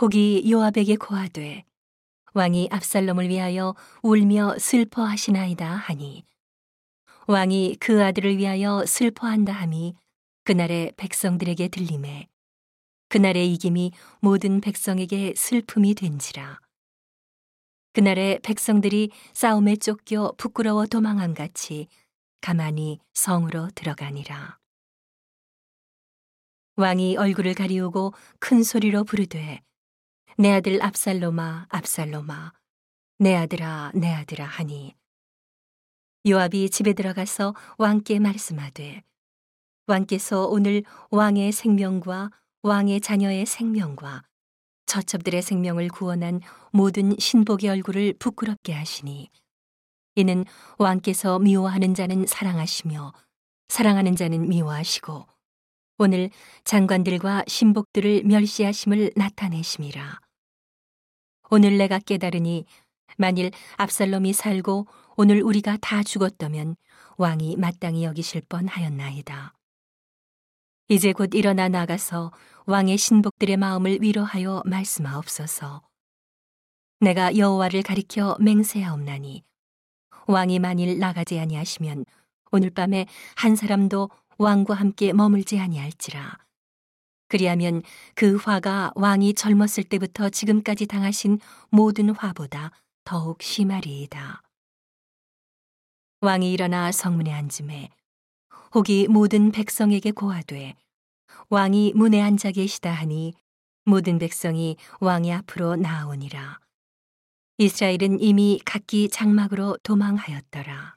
혹이 요압에게 고하되 왕이 압살롬을 위하여 울며 슬퍼하시나이다 하니. 왕이 그 아들을 위하여 슬퍼한다 함이 그날의 백성들에게 들림에 그날의 이김이 모든 백성에게 슬픔이 된지라. 그날의 백성들이 싸움에 쫓겨 부끄러워 도망함 같이 가만히 성으로 들어가니라. 왕이 얼굴을 가리우고 큰 소리로 부르되 내 아들 압살롬아 압살롬아 내 아들아 내 아들아 하니 요압이 집에 들어가서 왕께 말씀하되 왕께서 오늘 왕의 생명과 왕의 자녀의 생명과 처첩들의 생명을 구원한 모든 신복의 얼굴을 부끄럽게 하시니 이는 왕께서 미워하는 자는 사랑하시며 사랑하는 자는 미워하시고 오늘 장관들과 신복들을 멸시하심을 나타내심이라. 오늘 내가 깨달으니 만일 압살롬이 살고 오늘 우리가 다 죽었다면 왕이 마땅히 여기실 뻔하였나이다. 이제 곧 일어나 나가서 왕의 신복들의 마음을 위로하여 말씀하옵소서. 내가 여호와를 가리켜 맹세하옵나니 왕이 만일 나가지 아니하시면 오늘 밤에 한 사람도 왕과 함께 머물지 아니할지라. 그리하면 그 화가 왕이 젊었을 때부터 지금까지 당하신 모든 화보다 더욱 심하리이다. 왕이 일어나 성문에 앉음에 혹이 모든 백성에게 고하되 왕이 문에 앉아 계시다 하니 모든 백성이 왕의 앞으로 나아오니라. 이스라엘은 이미 각기 장막으로 도망하였더라.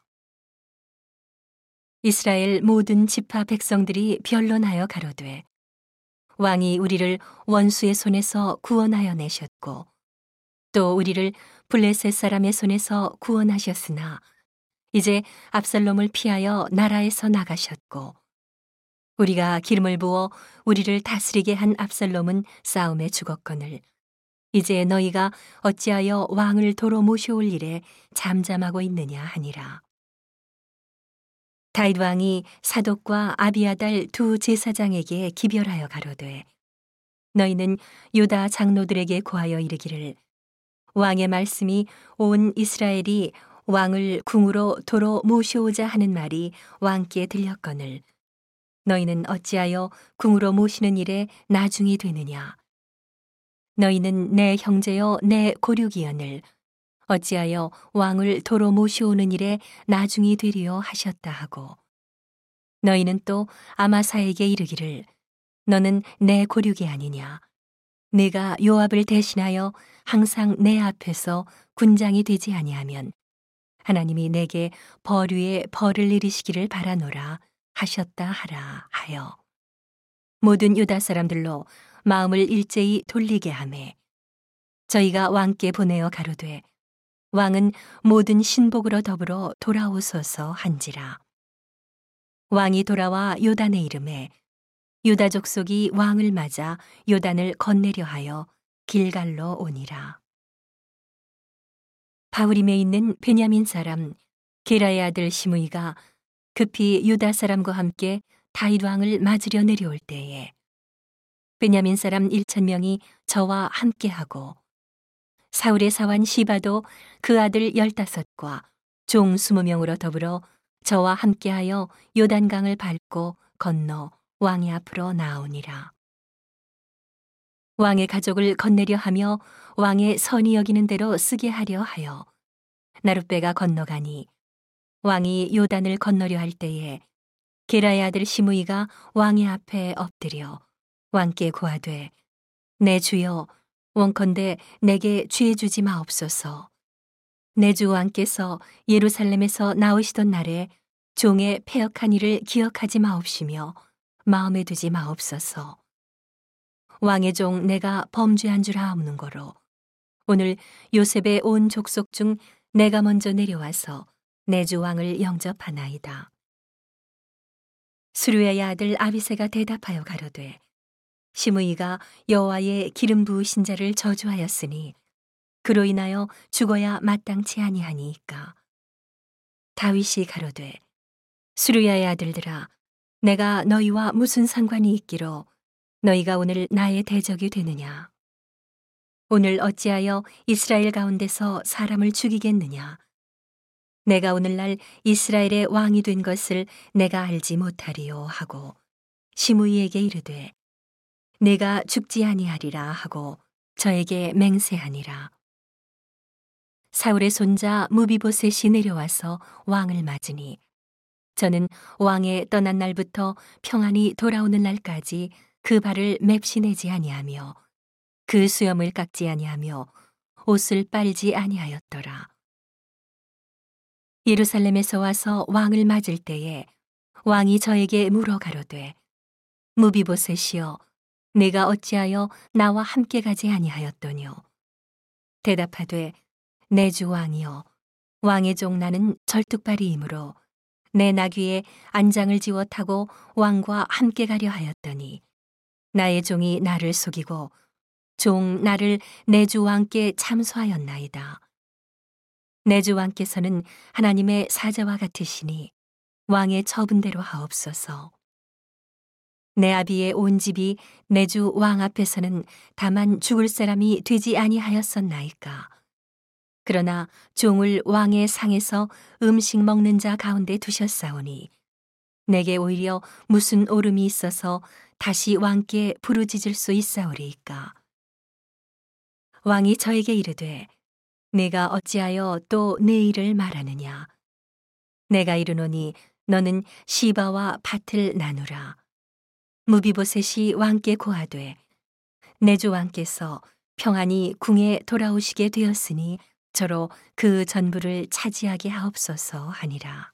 이스라엘 모든 지파 백성들이 변론하여 가로되 왕이 우리를 원수의 손에서 구원하여 내셨고 또 우리를 블레셋 사람의 손에서 구원하셨으나 이제 압살롬을 피하여 나라에서 나가셨고 우리가 기름을 부어 우리를 다스리게 한 압살롬은 싸움에 죽었거늘 이제 너희가 어찌하여 왕을 도로 모셔올 일에 잠잠하고 있느냐 하니라. 다윗 왕이 사독과 아비아달 두 제사장에게 기별하여 가로되 너희는 유다 장로들에게 고하여 이르기를 왕의 말씀이 온 이스라엘이 왕을 궁으로 도로 모셔오자 하는 말이 왕께 들렸거늘 너희는 어찌하여 궁으로 모시는 일에 나중이 되느냐? 너희는 내 형제여 내 고륙이여늘 어찌하여 왕을 도로 모시오는 일에 나중이 되리요 하셨다 하고 너희는 또 아마사에게 이르기를 너는 내 고륙이 아니냐? 내가 요압을 대신하여 항상 내 앞에서 군장이 되지 아니하면 하나님이 내게 벌 위에 벌을 내리시기를 바라노라 하셨다 하라 하여 모든 유다 사람들로 마음을 일제히 돌리게 하매 저희가 왕께 보내어 가로되 왕은 모든 신복으로 더불어 돌아오소서 한지라. 왕이 돌아와 요단의 이름에 유다 족속이 왕을 맞아 요단을 건네려 하여 길갈로 오니라. 바울임에 있는 베냐민 사람 게라의 아들 시므이가 급히 유다 사람과 함께 다윗 왕을 맞으려 내려올 때에 베냐민 사람 1천 명이 저와 함께하고 사울의 사환 시바도 그 아들 열다섯과 종 스무 명으로 더불어 저와 함께하여 요단강을 밟고 건너 왕의 앞으로 나오니라. 왕의 가족을 건네려 하며 왕의 선이 여기는 대로 쓰게 하려 하여 나룻배가 건너가니 왕이 요단을 건너려 할 때에 게라의 아들 시므이가 왕의 앞에 엎드려 왕께 고하되 내 주여 원컨대 내게 죄 주지 마옵소서. 내 주 왕께서 예루살렘에서 나오시던 날에 종의 폐역한 일을 기억하지 마옵시며 마음에 두지 마옵소서. 왕의 종 내가 범죄한 줄 아옵는 거로 오늘 요셉의 온 족속 중 내가 먼저 내려와서 내 주 왕을 영접하나이다. 수르의 아들 아비세가 대답하여 가로되 시므이가 여호와의 기름 부으신 자를 저주하였으니 그로 인하여 죽어야 마땅치 아니하니이까 다윗이 가로되 수르야의 아들들아 내가 너희와 무슨 상관이 있기로 너희가 오늘 나의 대적이 되느냐 오늘 어찌하여 이스라엘 가운데서 사람을 죽이겠느냐? 내가 오늘날 이스라엘의 왕이 된 것을 내가 알지 못하리요 하고 시므이에게 이르되 내가 죽지 아니하리라 하고 저에게 맹세하니라. 사울의 손자 무비보셋이 내려와서 왕을 맞으니 저는 왕의 떠난 날부터 평안히 돌아오는 날까지 그 발을 맵시내지 아니하며 그 수염을 깎지 아니하며 옷을 빨지 아니하였더라. 예루살렘에서 와서 왕을 맞을 때에 왕이 저에게 물어 가로되 무비보셋이여 내가 어찌하여 나와 함께 가지 아니하였더뇨 대답하되 내 주 왕이여 왕의 종 나는 절뚝발이이므로 내 나귀에 안장을 지워 타고 왕과 함께 가려 하였더니 나의 종이 나를 속이고 종 나를 내 주 왕께 참소하였나이다. 내 주 왕께서는 하나님의 사자와 같으시니 왕의 처분대로 하옵소서. 내 아비의 온 집이 내 주 왕 앞에서는 다만 죽을 사람이 되지 아니하였었나이까. 그러나 종을 왕의 상에서 음식 먹는 자 가운데 두셨사오니 내게 오히려 무슨 오름이 있어서 다시 왕께 부르짖을 수 있사오리이까. 왕이 저에게 이르되 내가 어찌하여 또 내 일을 말하느냐 내가 이르노니 너는 시바와 밭을 나누라 무비보셋이 왕께 고하되 내 주 왕께서 평안히 궁에 돌아오시게 되었으니 저로 그 전부를 차지하게 하옵소서 하니라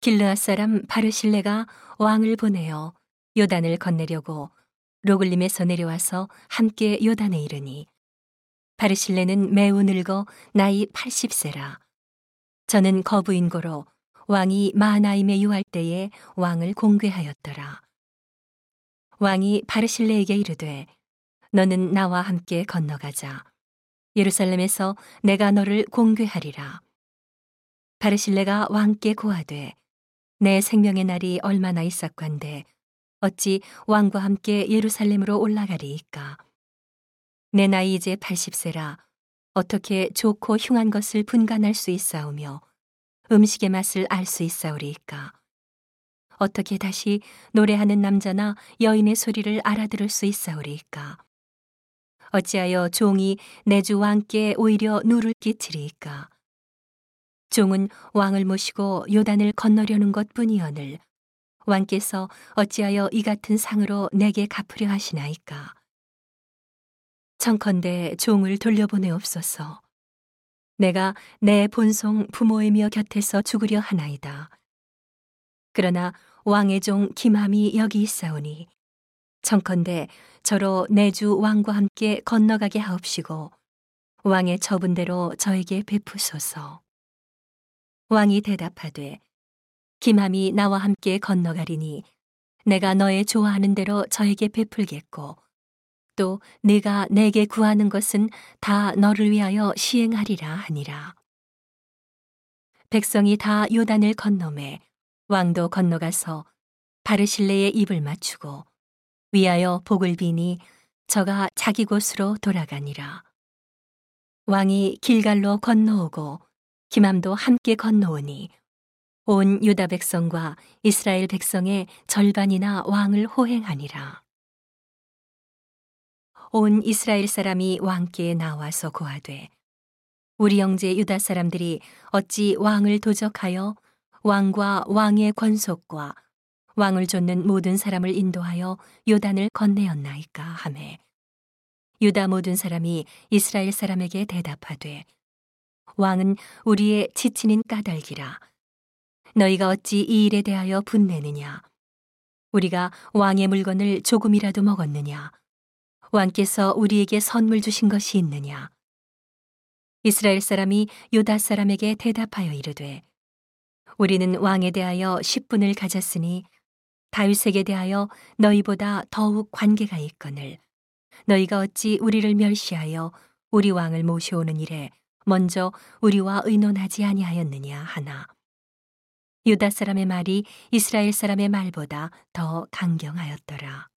길르앗 사람 바르실레가 왕을 보내어 요단을 건네려고 로글림에서 내려와서 함께 요단에 이르니 바르실레는 매우 늙어 나이 80세라. 저는 거부인 고로 왕이 마나임에 유할 때에 왕을 공괴하였더라. 왕이 바르실레에게 이르되 너는 나와 함께 건너가자. 예루살렘에서 내가 너를 공괴하리라. 바르실레가 왕께 고하되 내 생명의 날이 얼마나 있었건데 어찌 왕과 함께 예루살렘으로 올라가리이까. 내 나이 이제 80세라 어떻게 좋고 흉한 것을 분간할 수 있사오며 음식의 맛을 알 수 있사오리이까. 어떻게 다시 노래하는 남자나 여인의 소리를 알아들을 수 있사오리이까. 어찌하여 종이 내 주 왕께 오히려 누를 끼치리이까. 종은 왕을 모시고 요단을 건너려는 것뿐이언을 왕께서 어찌하여 이 같은 상으로 내게 갚으려 하시나이까. 청컨대 종을 돌려보내옵소서. 내가 내 본성 부모이며 곁에서 죽으려 하나이다. 그러나 왕의 종 김함이 여기 있사오니 청컨대 저로 내 주 왕과 함께 건너가게 하옵시고 왕의 처분대로 저에게 베푸소서. 왕이 대답하되 김함이 나와 함께 건너가리니 내가 너의 좋아하는 대로 저에게 베풀겠고 또 네가 내게 구하는 것은 다 너를 위하여 시행하리라 하니라. 백성이 다 요단을 건너매 왕도 건너가서 바르실레의 입을 맞추고 위하여 복을 비니 저가 자기 곳으로 돌아가니라. 왕이 길갈로 건너오고 김함도 함께 건너오니 온 유다 백성과 이스라엘 백성의 절반이나 왕을 호행하니라. 온 이스라엘 사람이 왕께 나와서 고하되 우리 형제 유다 사람들이 어찌 왕을 도적하여 왕과 왕의 권속과 왕을 쫓는 모든 사람을 인도하여 요단을 건네었나이까 하매 유다 모든 사람이 이스라엘 사람에게 대답하되 왕은 우리의 지친인 까닭이라 너희가 어찌 이 일에 대하여 분내느냐? 우리가 왕의 물건을 조금이라도 먹었느냐? 왕께서 우리에게 선물 주신 것이 있느냐? 이스라엘 사람이 요다 사람에게 대답하여 이르되 우리는 왕에 대하여 10분을 가졌으니 다윗에게 대하여 너희보다 더욱 관계가 있거늘 너희가 어찌 우리를 멸시하여 우리 왕을 모셔오는 일에 먼저 우리와 의논하지 아니하였느냐 하나 유다 사람의 말이 이스라엘 사람의 말보다 더 강경하였더라.